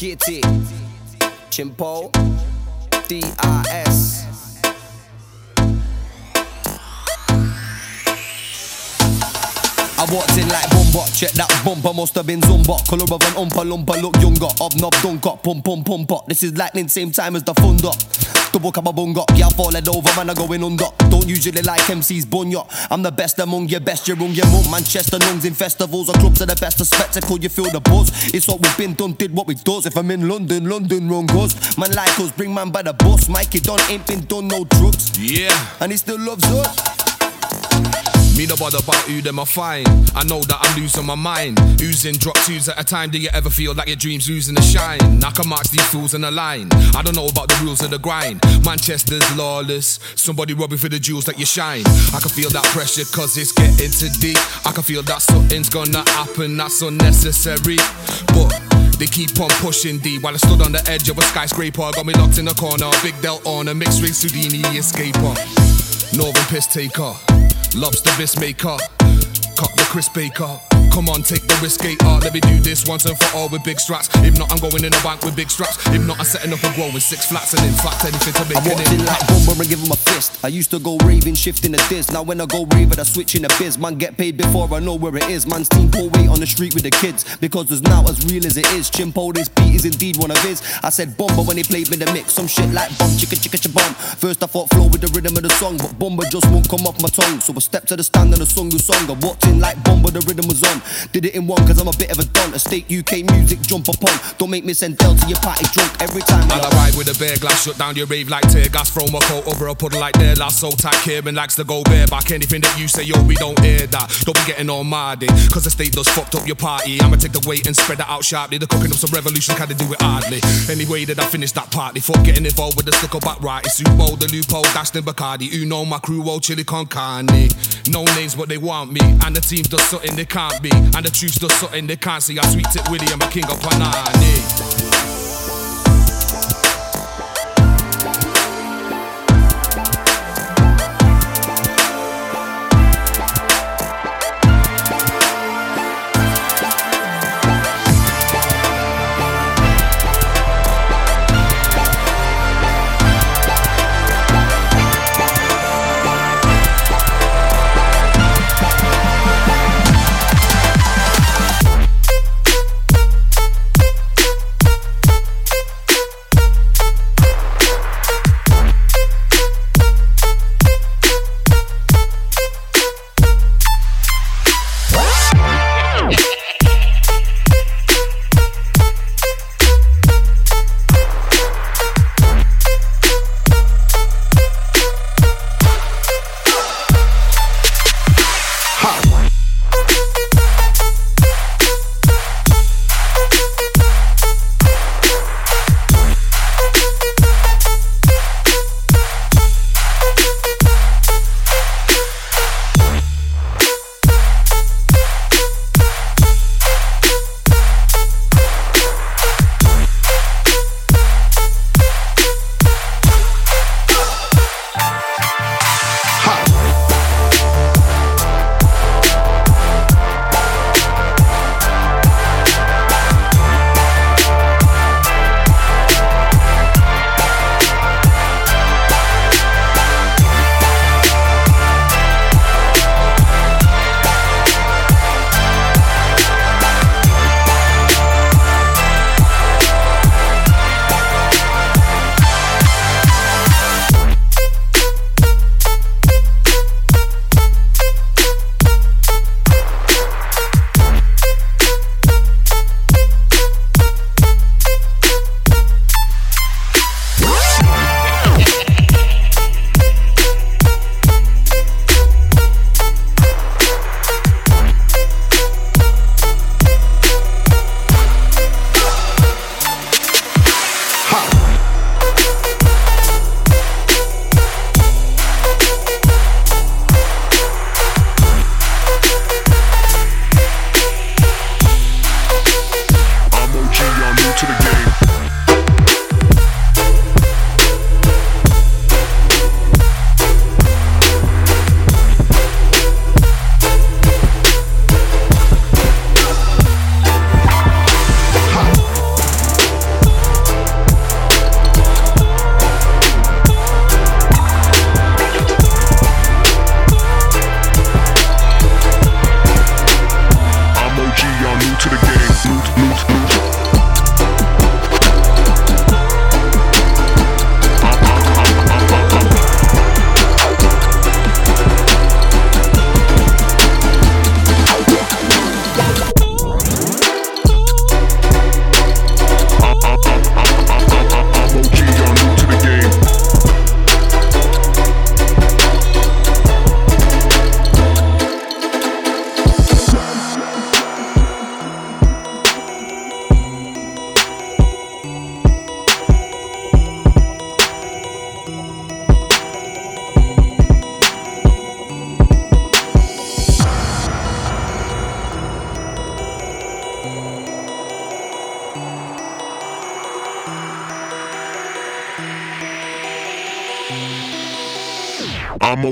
Hey, Skitty, Chimpo, DRS. I walked in like Bumba, check that bumper, must have been Zumba. Color of an umpa lumpa, look younger. Up knob dunker, pum pum pum pop. This is lightning, same time as the thunder. Double kababunga, yeah, falling over, man, I going under. Don't usually like MCs, bunya. I'm the best among your best, you're wrong, your mum. Manchester lungs in festivals or clubs are the best of spectacle, you feel the buzz. It's what we've been done, did what we does. If I'm in London, London wrong goes. Man like us, bring man by the bus. Mikey Don ain't been done no drugs. Yeah. And he still loves us. Me no bother about who them I find. I know that I'm losing my mind. Oozing drop twos at a time. Do you ever feel like your dreams losing the shine? I can mark these fools in a line. I don't know about the rules of the grind. Manchester's lawless. Somebody robbing for the jewels that you shine. I can feel that pressure cause it's getting too deep. I can feel that something's gonna happen that's unnecessary. But they keep on pushing D while I stood on the edge of a skyscraper. Got me locked in a corner. Big Del on a mixed ring Houdini escaper. Northern piss taker. Lobster bisque maker. Cut the crisp baker. Come on, take the risk, skate art. Let me do this once and for all with big straps. If not, I'm going in the bank with big straps. If not, I'm setting up a grow with six flats and in fact anything to make I walked in like. Bumba and give him a fist. I used to go raving, shifting the diz. Now when I go raving, I switch in the biz. Man, get paid before I know where it is. Man's team pull weight on the street with the kids. Because it's now as real as it is. Chimpo, this beat is indeed one of his. I said Bumba when he played me the mix. Some shit like bum, chicka, chicka, cha-bum. First I thought flow with the rhythm of the song. But Bumba just won't come off my tongue. So I stepped to the stand and I sung the song. I walked in like Bumba, the rhythm was on. Did it in one cause I'm a bit of a don. A state UK music jump upon. Don't make me send Del to your party drunk every time. I'll arrive with a bear glass, shut down your rave like tear gas. Throw my coat over a puddle like their last. So tight, Kieran likes to go bareback. Anything that you say, yo, we don't hear that. Don't be getting all mardy, eh? cause the state does fucked up your party. I'ma take the weight and spread it out sharply. The cooking up some revolution, kinda do it hardly. Anyway, that I finish that party, fuck getting involved with the stickle back right. It's Subo, the loophole, dashed in Bacardi. Uno, my crew, oh, chili con carne. No names, but they want me. And the team does something they can't be. And the truth does something they can't see. I sweet tip Willie, I'm a king of Panani.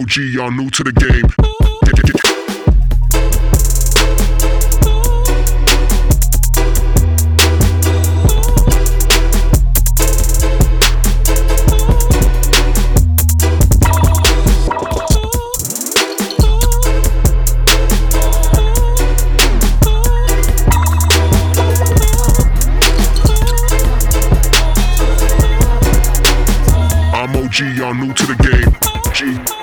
OG, y'all new to the game. OG, y'all new to the game. G.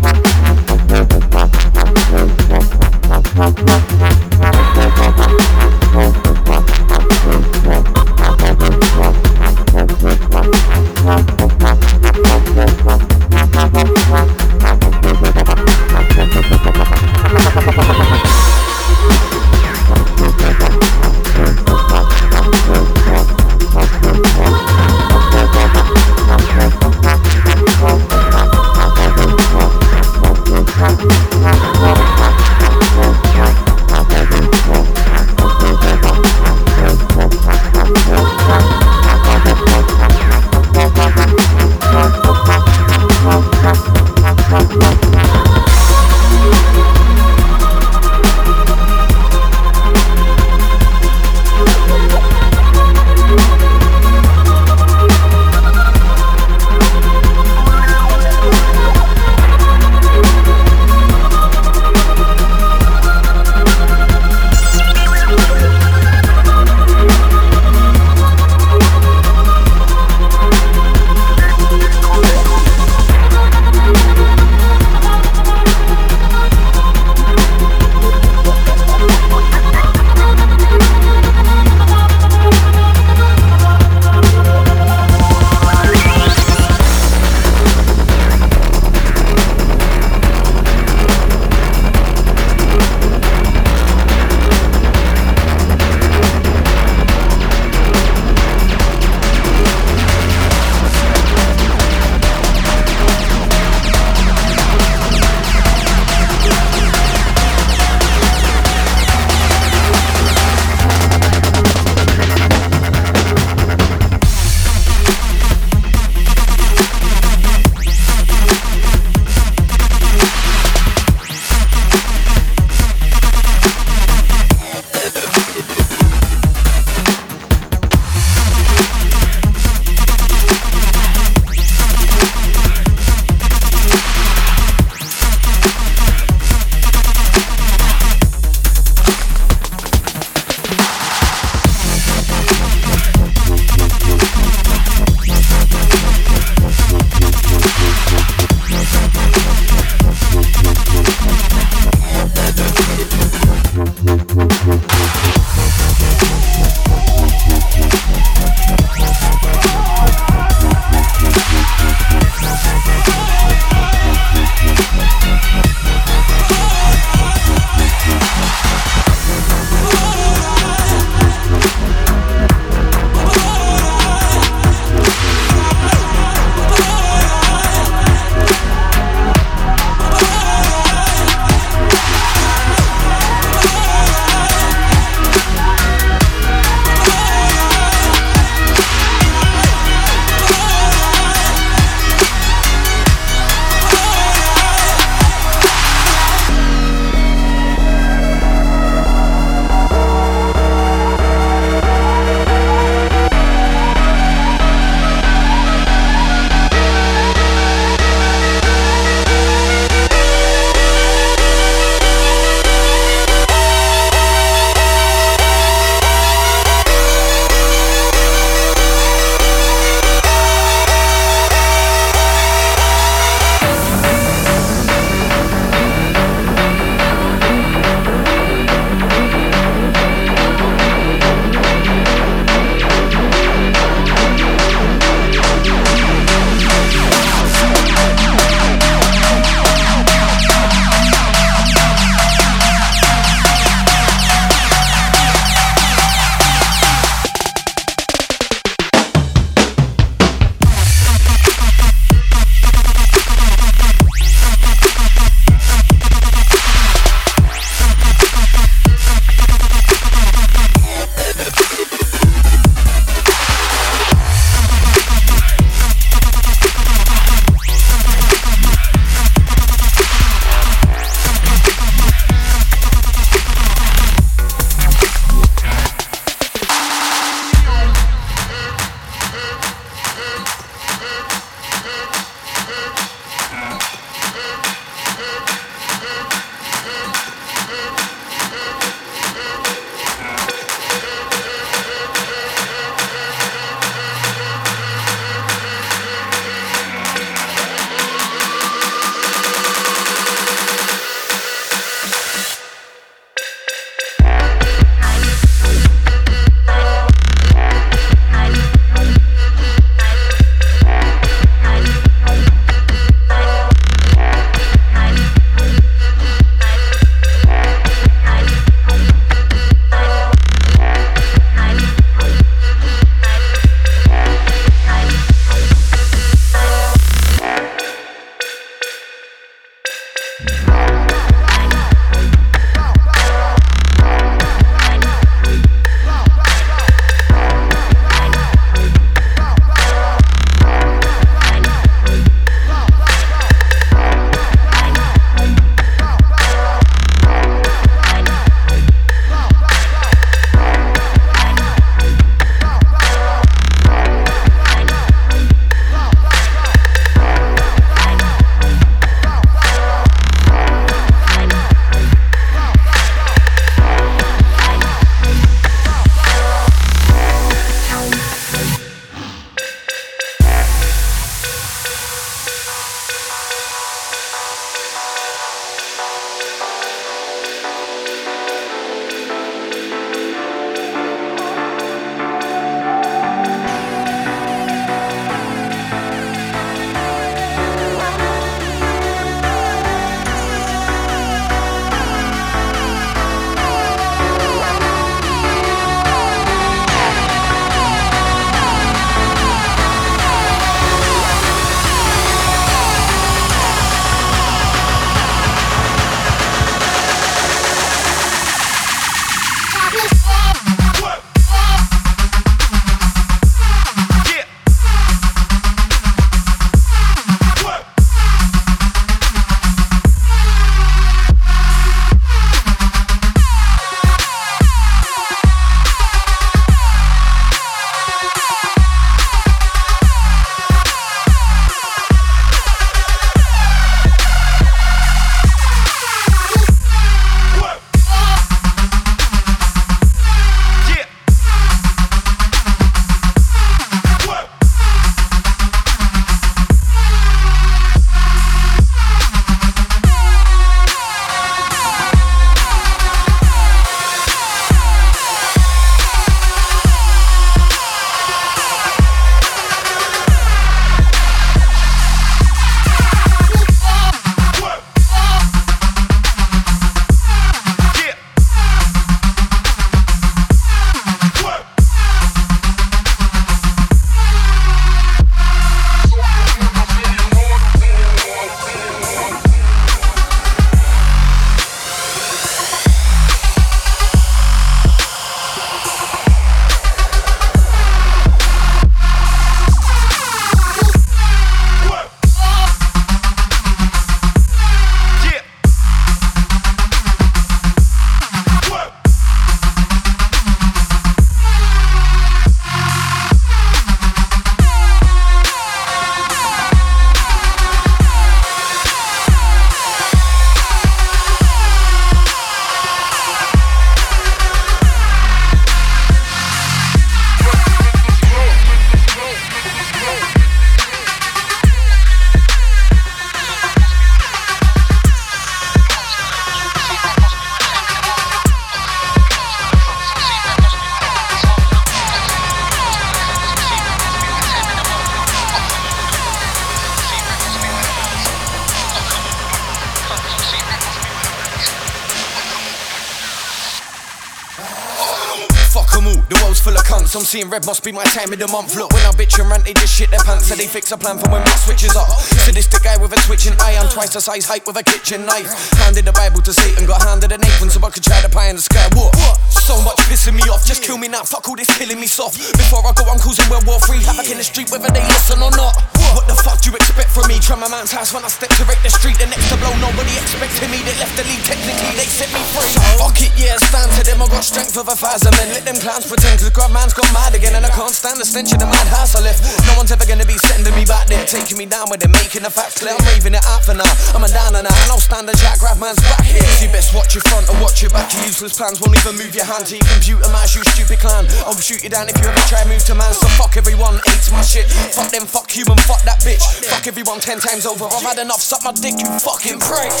seeing red must be my time of the month. Look, when I bitch and rant, they just shit their pants. So they fix a plan for when my switches up. Sadistic guy with a twitching eye. I'm twice the size height with a kitchen knife. Handed the Bible to Satan, got handed an apron so I could try the pie in the sky. What? So much pissing me off. Just kill me now. Fuck all this killing me soft. Before I go, I'm cruising World War 3. Havoc in the street, whether they listen or not. What the fuck do you expect from me? Try my man's house when I step to wreck the street. The next to blow, nobody expected me. They left the lead technically, they set me free. Fuck it, yeah, stand to them. I got strength of a thousand men. Let them clowns pretend, cause God man's got gone mad again. And I can't stand the stench of the madhouse I left. No one's ever gonna be sending me back there. Taking me down with them, making the facts clear. I'm raving it out for now. I'm a down and out. And I'll stand the jack, grab man's back here. You best watch your front or watch your back. Your useless plans won't even move your hand to your computer mouse, you stupid clown. I'll shoot you down if you ever try to move to man. So fuck everyone, hates my shit. Fuck them, fuck you, and fuck that bitch. Fuck everyone ten times over. I've had enough, suck my dick, you fucking pricks.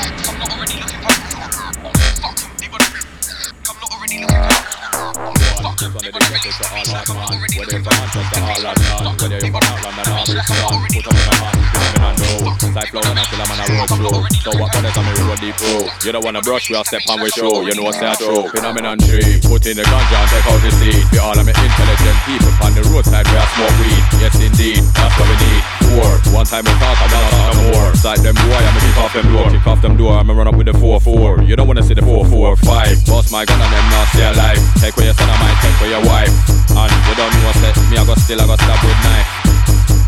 I'm not already looking for. Fuck, they would already look for me, so I'm not already looking for. Fuck, they would. Fuck, they would. Like I'm not already looking for. Like flow when I kill a man a road So what can I tell me road deep You don't wanna brush, we'll step on with show. You know say I throw Phenomenon tree. Put in the ganja and take out the seed. We all are intelligent people On the roadside we are smoke weed. Yes indeed, that's what we need War, one time we talk, I'm gonna talk more Side them boy, I'ma kick off them door Kick off them door, I'ma run up with the 4-4 You don't wanna see the 4-4-5 Boss my gun and them not stay alive Take where your son of mine, take where your wife And you don't know what's Me I got still, I go stab with knife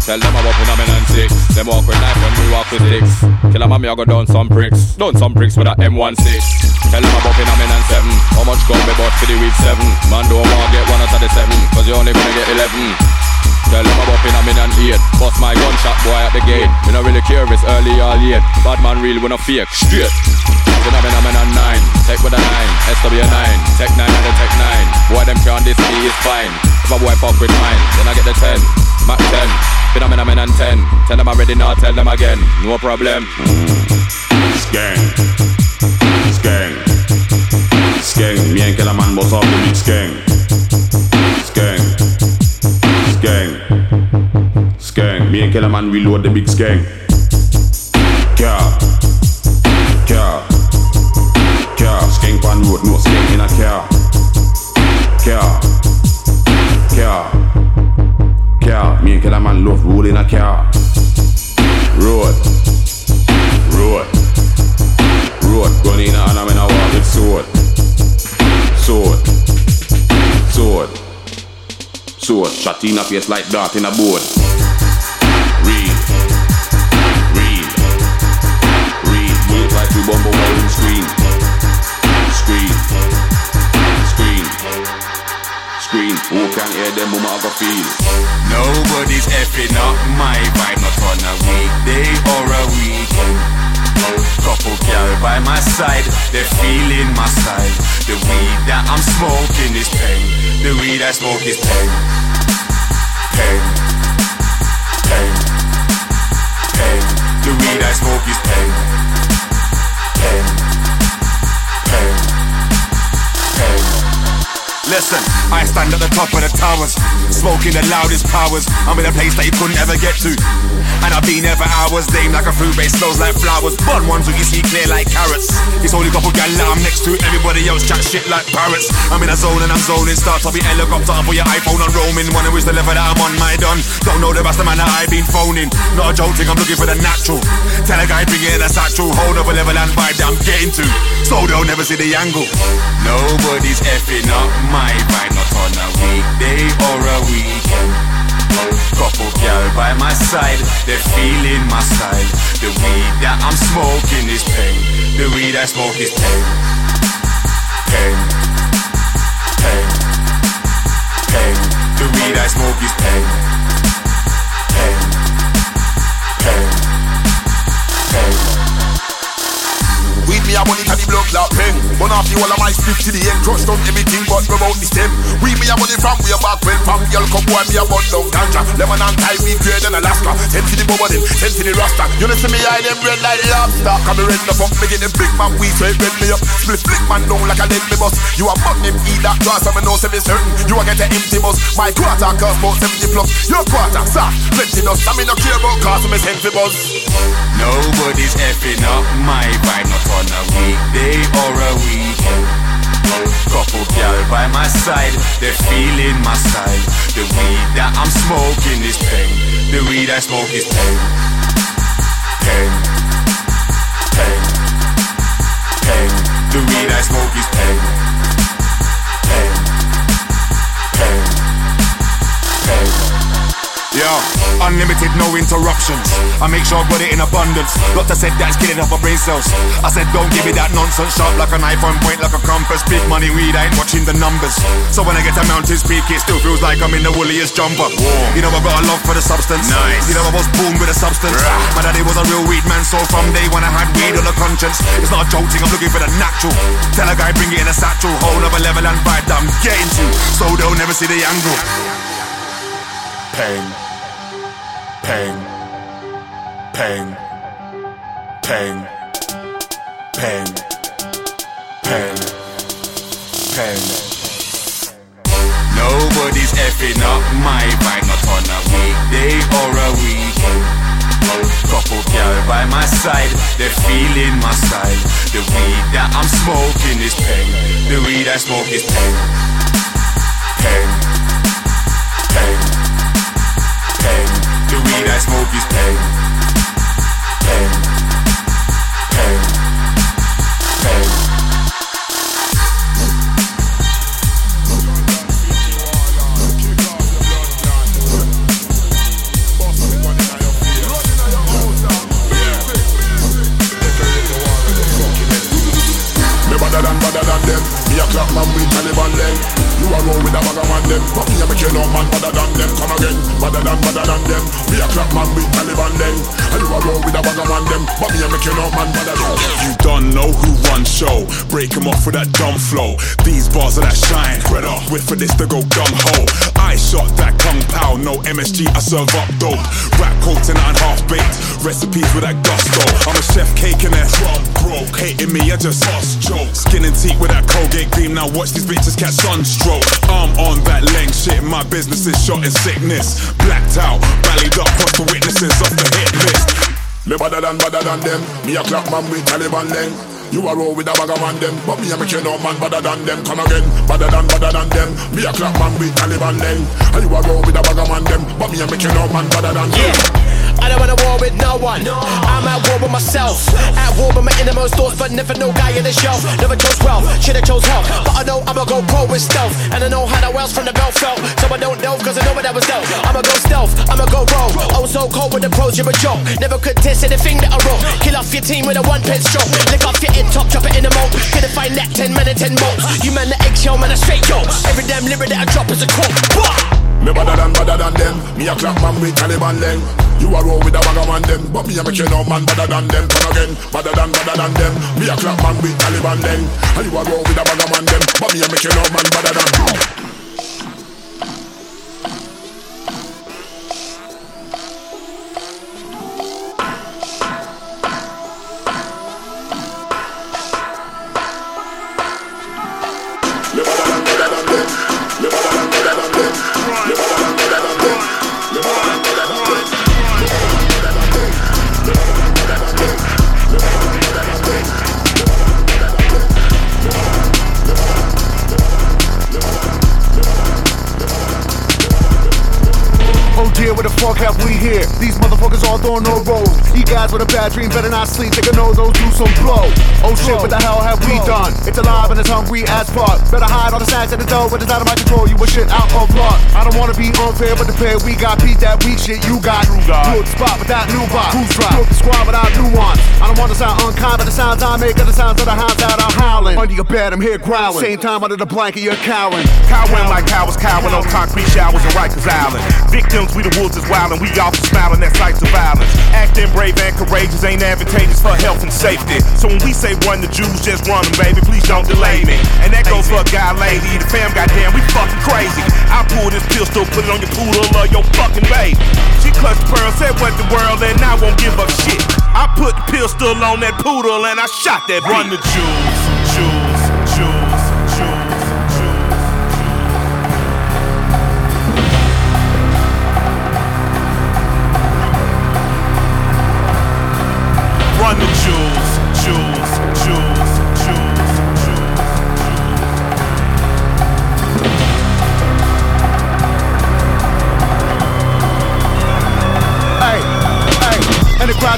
Tell them about phenomenon six. Them walk with knife when we walk with sticks. Kill a mommy, I go down some bricks. Down some bricks with a M16. Tell them about phenomenon seven. How much gun we bought for the week seven? Man, don't want get one out of the seven. Cause you only gonna get eleven. Tell them about phenomenon eight. Bust my gunshot boy at the gate. We not really it's early or late. Bad man real, we no fake. Straight. Phenomenon nine. Tech with a nine. SW nine. Tech nine and the tech nine. Boy, them can't this me is fine. If I boy fuck with mine, then I get the ten. Mac 10, phenomenon and 10. Tell them I'm ready now, tell them again. No problem. Skeng. Skeng. Skeng. Me and Killer Man boss off the big skeng. Skeng. Skeng. Me and Killer Man reload the big skeng. Car. Car. Car. Skeng pan road, no skeng in a car. Car. Car. Car. Me and Killer Man love rolling a car. Road. Shot in a face like dart in a board. Read. Read. Read. Bullet like we bumble while screen. Screen. Screen. Screen. Who can hear them, who I go feel? Nobody's effing up my vibe, not on a weekday or a weekend. Couple gal by my side, they're feeling my side. The weed that I'm smoking is pain. The weed I smoke is pain. Pain. Pain. Pain. The weed I smoke is pain. Pain. Pain. Pain. Listen, I stand at the top of the towers, smoking the loudest powers. I'm in a place that you couldn't ever get to. And I've been there for hours, name like a fruit base, smells like flowers. Bun ones who you see clear like carrots. It's only couple gal that I'm next to, everybody else chat shit like parrots. I'm in a zone and I'm zoning, start up your helicopter for your iPhone on roaming. Wanna wish the level that I'm on my done. Don't know the rest of man that I've been phoning. Not a joking, I'm looking for the natural. Tell a guy bring it in a satchel, hold up a level and vibe that I'm getting to. So they'll never see the angle. Nobody's effing up my vibe, not on a weekday or a weekend. Couple gal by my side, they're feeling my style. The weed that I'm smoking is pain. The weed I smoke is pain. Pain. Pain. Pain. The weed I smoke is pain. Pain. Pain. Pain. Weed me a money to the blood clot pen Burn off the whole of my split to the end Crush down everything but without the stem. Weed me a money from way back when From girl come boy me a bun down ganja. Lemon and Thai weed great than Alaska. Send to the bubble them, send to the rasta. You listen me I them red like lobster. Come me red the fuck me get them big man weed it red me up. Split flick man down like a lead me bus. You a button him eat that grass and me know say me certain. You a get a empty bus. My quarter cost about 70 plus. Your quarter soft, plenty dust I me no care about cars so me send for buzz Nobody's effing up my vibe, not on a weekday or a weekend. Couple gal by my side, they're feeling my style. The weed that I'm smoking is pain. The weed I smoke is. Pain. Unlimited, no interruptions. I make sure I got it in abundance. Doctor said that's killing off my brain cells. I said, don't give me that nonsense. Sharp like an iPhone, point like a compass. Big money weed, I ain't watching the numbers. So when I get to mountains peak, it still feels like I'm in the woolliest jumper. You know, I got a love for the substance. Nice. You know, I was born with a substance. My daddy was a real weed man, so from day when I had weed on the conscience, it's not a joke thing, I'm looking for the natural. Tell a guy, bring it in a satchel. Whole other level and vibe that I'm getting to. So they'll never see the angle. Pain. Pain. Pain. Pain. Pain. Pain. Pain. Nobody's effing up my vibe, not on a weekday or a weekend. Couple gal by my side, they're feeling my style. The weed that I'm smoking is pain. The weed I smoke is. Pain. Weed I smoke is pain. Pain. Pain. Pain. Better than better than them. Me a clap man with Taliban them. You a roll with a bag of man them. But me a make you know man better than than than them. A man with Taliban them. And you a roll with a bag of man them. But me a make you know man than. You don't know who runs show. Break 'em off with that dumb flow. These bars are that shine. Wait for this to go gung ho. I shot that kung pao. No MSG, I serve up dope. Rap coats and I'm half baked. Recipes with that gusto. I'm a chef cake and that drum broke. Hating me, I just lost joke. Skin and teeth with that Colgate cream. Now watch these bitches catch sunstroke. I'm on that length shit. My business is shot in sickness. Blacked out, rallied up, cross the witnesses off the hit list. Me better than better than them. Me a clap man with Taliban them. You a roll with a bag of man them. But me a make you know man better than them. Come again, better than better than them. Me a clap man with Taliban them. And you a roll with a bag of man them. But me a make you know man better than them. Yeah. I don't wanna war with no one. I'm at war with myself. At war with my innermost thoughts, but never no guy in the shelf. Never chose wealth, should've chose health. But I know I'ma go pro with stealth. And I know how the wells from the belt felt. So I don't delve, cause I know what that was dealt. I'ma go stealth, I'ma go rogue. Oh, so cold with the pros, you're a joke. Never could test anything that I wrote. Kill off your team with a one pen stroke. Lick off your head top, drop it in a mold. Couldn't find that 10 men and 10 modes. You man the eggshell, man, a straight yo. Every damn lyric that I drop is a quote. Bah! Me better than better than them. Me a clap man with Taliban them. You a roll with a bag man them. But me a make you know man better than them. Come again, better than better than them. Me a clap man with Taliban them. And you a roll with a bag man them. But me a make you know man better than them. No, no. With a bad dream better not sleep. They can know those oh, do some blow. Oh shit, what the hell have we done? It's alive and it's hungry as fuck. Better hide all the snacks at the door, but it's out of my control. You a shit out of luck. I don't wanna be unfair, but the pair we got beat that weak shit you got. Good spot without new box. Who's drop? Good squad without nuance. I don't wanna sound unkind, but the sounds I make are the sounds of the hounds that are howling. Under your bed, I'm here growling. Same time under the blanket, you're cowering. Cowering like cowards cowering on concrete showers in Rikers Island. Victims, we the wolves is wildin', we all smiling at sights of violence. Acting brave and courageous ain't advantageous for health and safety. So when we say run the jewels, just run them, baby. Please don't delay me. And that goes for a guy, lady, the fam, goddamn, we fucking crazy. I pull this pistol, put it on your poodle or your fucking baby. She clutched pearl, said what the world, and I won't give up shit. I put the pistol on that poodle and I shot that Run the Jewels, Jewels,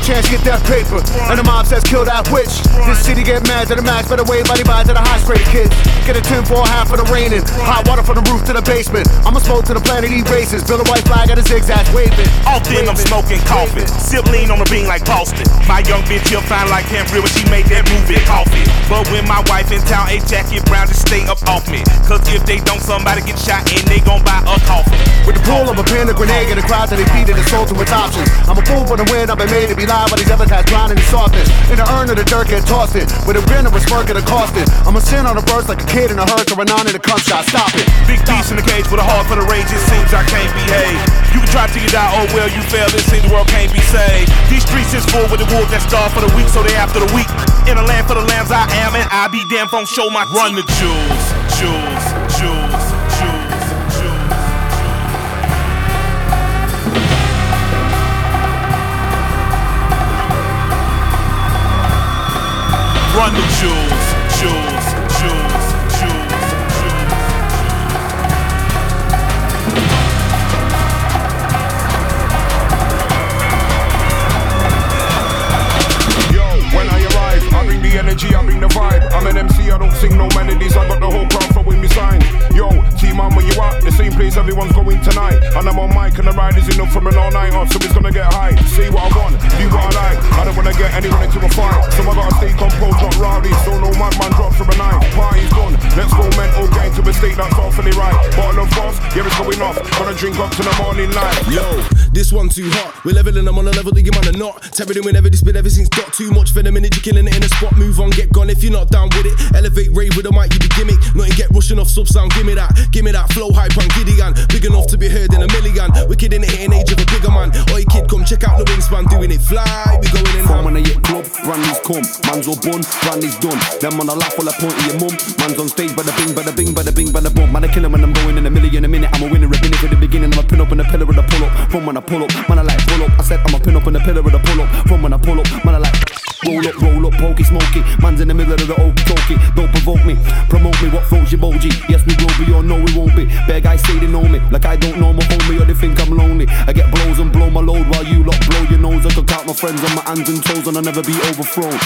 chance, get that paper. And the mob says, kill that witch. This city get mad to the max, better wave body by to the high straight kids. Get a 10 for half of the raining. Hot water from the roof to the basement. I'ma smoke to the planet, eat races. Build a white flag at a zigzag, waving. All then I'm smoking coffee. Sip lean on the bean like Boston. My young bitch, you'll find like Cam Real when she made that movie coffee. But when my wife in town, a jacket brown, just stay up off me. Cause if they don't, somebody get shot and they gon' buy a coffin. With the pull of a pin, a grenade, and a crowd that they feed assaulting with options. I'm a fool for the win, I've been made to be live, but these other guys drowning in the softness. In the urn of the dirt, tossed in. With a grin of a smirk and a costing. I'm a sin on a burst like a kid in a hurst or a non in a cum shot. Stop it. Big beast in the cage with a heart for the rage, it seems I can't behave. You can try till you die, oh well, you fail, it seems the world can't be saved. These streets is full with the wolves that starve for the weak, so they after the weak. In a land for the lambs I am, and I be damn phone show my Run the jewels, jewels, jewels, Run the jewels, jewels, energy, I bring the vibe. I'm an MC, I don't sing no melodies, I got the whole crowd throwing me sign. Yo, T-Man, where you at? The same place everyone's going tonight. And I'm on mic and the ride is enough from an all night on, so it's gonna get high. See what I want, do what I like. I don't wanna get anyone into a fight. So I gotta stay composed, not rowdy. So no madman drops from a night. Party's done, let's go mental, gang to a state that's awfully right. Bottle of boss, yeah, it's going off. Gonna drink up to the morning light. Yo, this one too hot. We're leveling them on a level that you man are not. Tearing them whenever this bit, everything's got too much for the minute. You're killing it in a spot. Move on, get gone. If you're not down with it, elevate, rave with a mic, you be gimmick. Nothing get rushing off sub sound. Give me that, give me that flow hype and giddy and big enough to be heard in a million. Wicked in the hitting age of a bigger man. Oi, kid, come check out the wingspan, doing it fly. We going in. From when I hit club, Brandy's come. Man's all bun, Brandy's done. Them on the laugh while I point at your mum. Man's on stage, bada bing, bada bing, bada bing, bada boom. Man, I kill him when I'm going in a million a minute. I'm a winner, ripping it for the beginning. I'm a pin up in the pillar of the pull up. From when I pull up, man, I like pull up. I said I'm a pin up in the pillar of the pull up. From when I pull up, man, I like roll up, roll up, pokey, smoky. Man's in the middle of the old talking. Don't provoke me, promote me. What floats your boji? Yes, we will be, or no, we won't be. Bear guys say they know me, like I don't know my homie, or they think I'm lonely. I get blows and blow my load while you lot blow your nose. I could count my friends on my hands and toes, and I'll never be overthrown.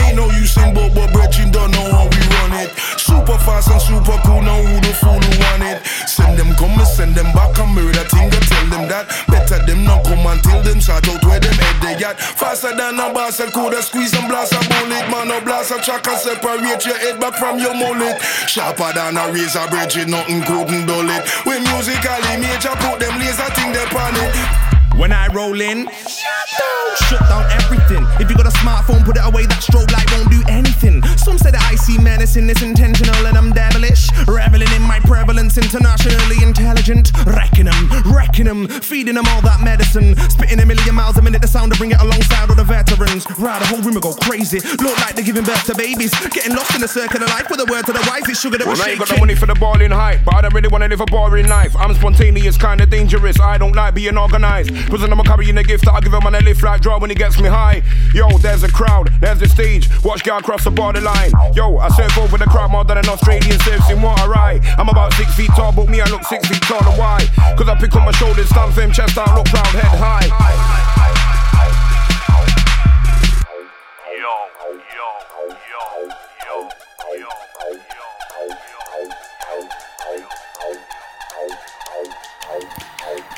Ain't no use in but but brethren don't know how we run it. Super fast and super cool, now who the fool who want it? Send them come and send them back and murder thing to tell them that. Better them not come until them shout out where them head they at. Faster than a boss and coulda squeeze and blast a bullet. Man, no blast a track and separate your head back from your mullet. Sharper than a razor bridge, nothing couldn't dull it. When musically major put them laser thing they pan it. When I roll in, shut down shut down everything. If you got a smartphone, put it away. That strobe light won't do anything. Some say that I see menacing, it's intentional, and I'm devilish. Reveling in my prevalence, internationally intelligent. Wrecking them, wrecking them, feeding them all that medicine. Spitting a million miles a minute, the sound to bring it alongside all the veterans. Right, the whole room will go crazy. Look like they're giving birth to babies. Getting lost in the circle of life with the word to the wise. It's sugar that Well, was I ain't got shaking. the money for the balling hype, but I don't really wanna live a boring life. I'm spontaneous, kinda dangerous. I don't like being organized. Present I'm carrying a gift that I give him on a lift like draw when he gets me high. Yo, there's a crowd, there's the stage. Watch girl cross the borderline. Yo, I surf over the crowd more than an Australian surfs in water right. I'm about six feet tall, but me I look six feet taller. Why? Cause I pick up my shoulders, stand firm, chest out, look proud, head high.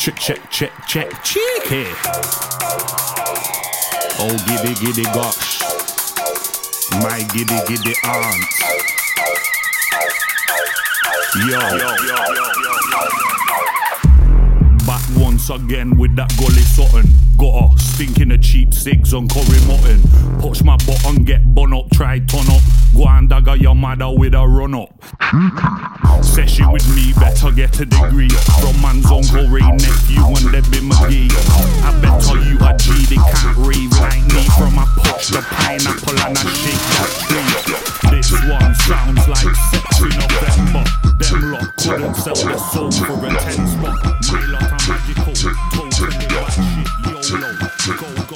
Check, check, check, check, cheeky. Oh, giddy, giddy gosh. My giddy, giddy aunt. Yo. Back once again with that gully something. Got a stinking of cheap cigs on curry mutton. Push my button, get bun up, try turn up. Go and dagger your mother with a run up. Session with me, better get a degree. From man's uncle Ray, nephew, and Debbie McGee. I better you a G, they can't rave like me. From a push the pineapple and I shake that tree. This one sounds like sexy November. Them lot couldn't sell their soul for a ten spot. My lot are magical, bad shit, YOLO. Go, go,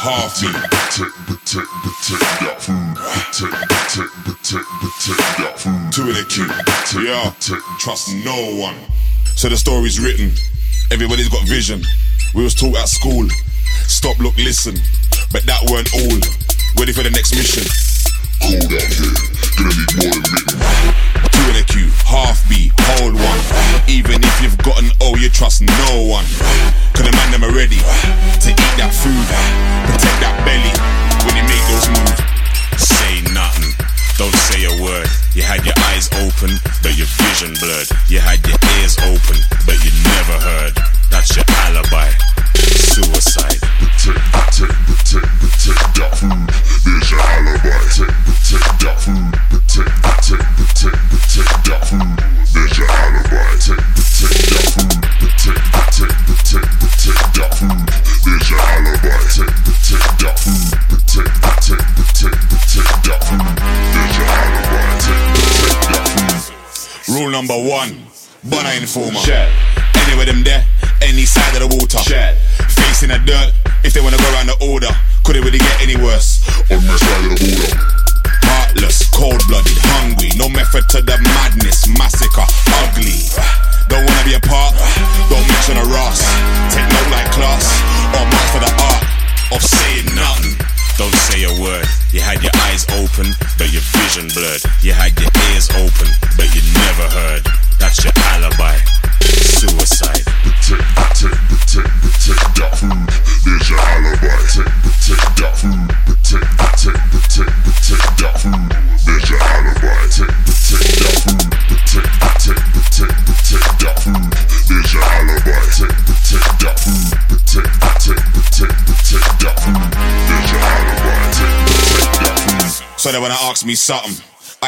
Half that me. Two in a queue. Yeah. Trust no one. So the story's written. Everybody's got vision. We was taught at school. Stop, look, listen. But that weren't all. Ready for the next mission. cold out here. Gonna need more than mitten. Two in a queue, half B, hold one. Even if you've got an O, you trust no one. Cause the man them are ready to eat that food, protect that belly when you make those moves. Say don't say a word. You had your eyes open, but your vision blurred. You had your ears open, but you never heard. That's your alibi. Suicide. Protect, protect, protect, protect that food. There's your alibi. Protect, protect that food. Protect, protect, protect, protect that food. There's your alibi. Protect, protect that food. Protect, protect, protect, protect that food. Number one, Bonner informer. Anywhere them there, any side of the water. Facing the dirt, if they wanna go around the order, could it really get any worse? On my side of the border.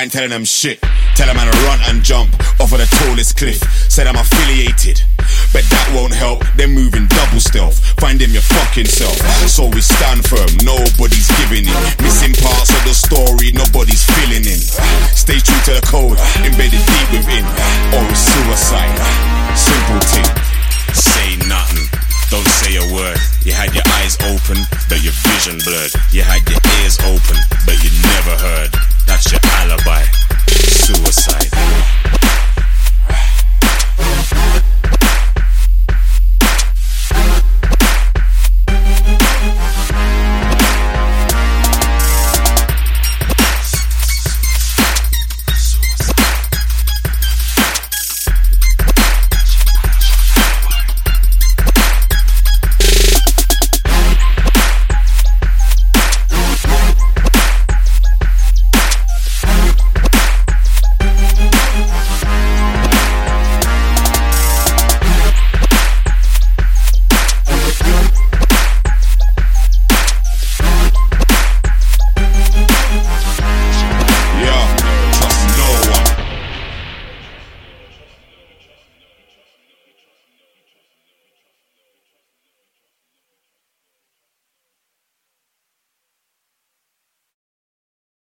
Ain't telling them shit. Tell them man to run and jump off of the tallest cliff. Said I'm affiliated, but that won't help. They're moving double stealth, finding your fucking self. So we stand firm, nobody's giving in. Missing parts of the story, nobody's filling in. Stay true to the code, embedded deep within, or it's suicide. Simple thing. Say nothing. Don't say a word. You had your eyes open, but your vision blurred. You had your ears open,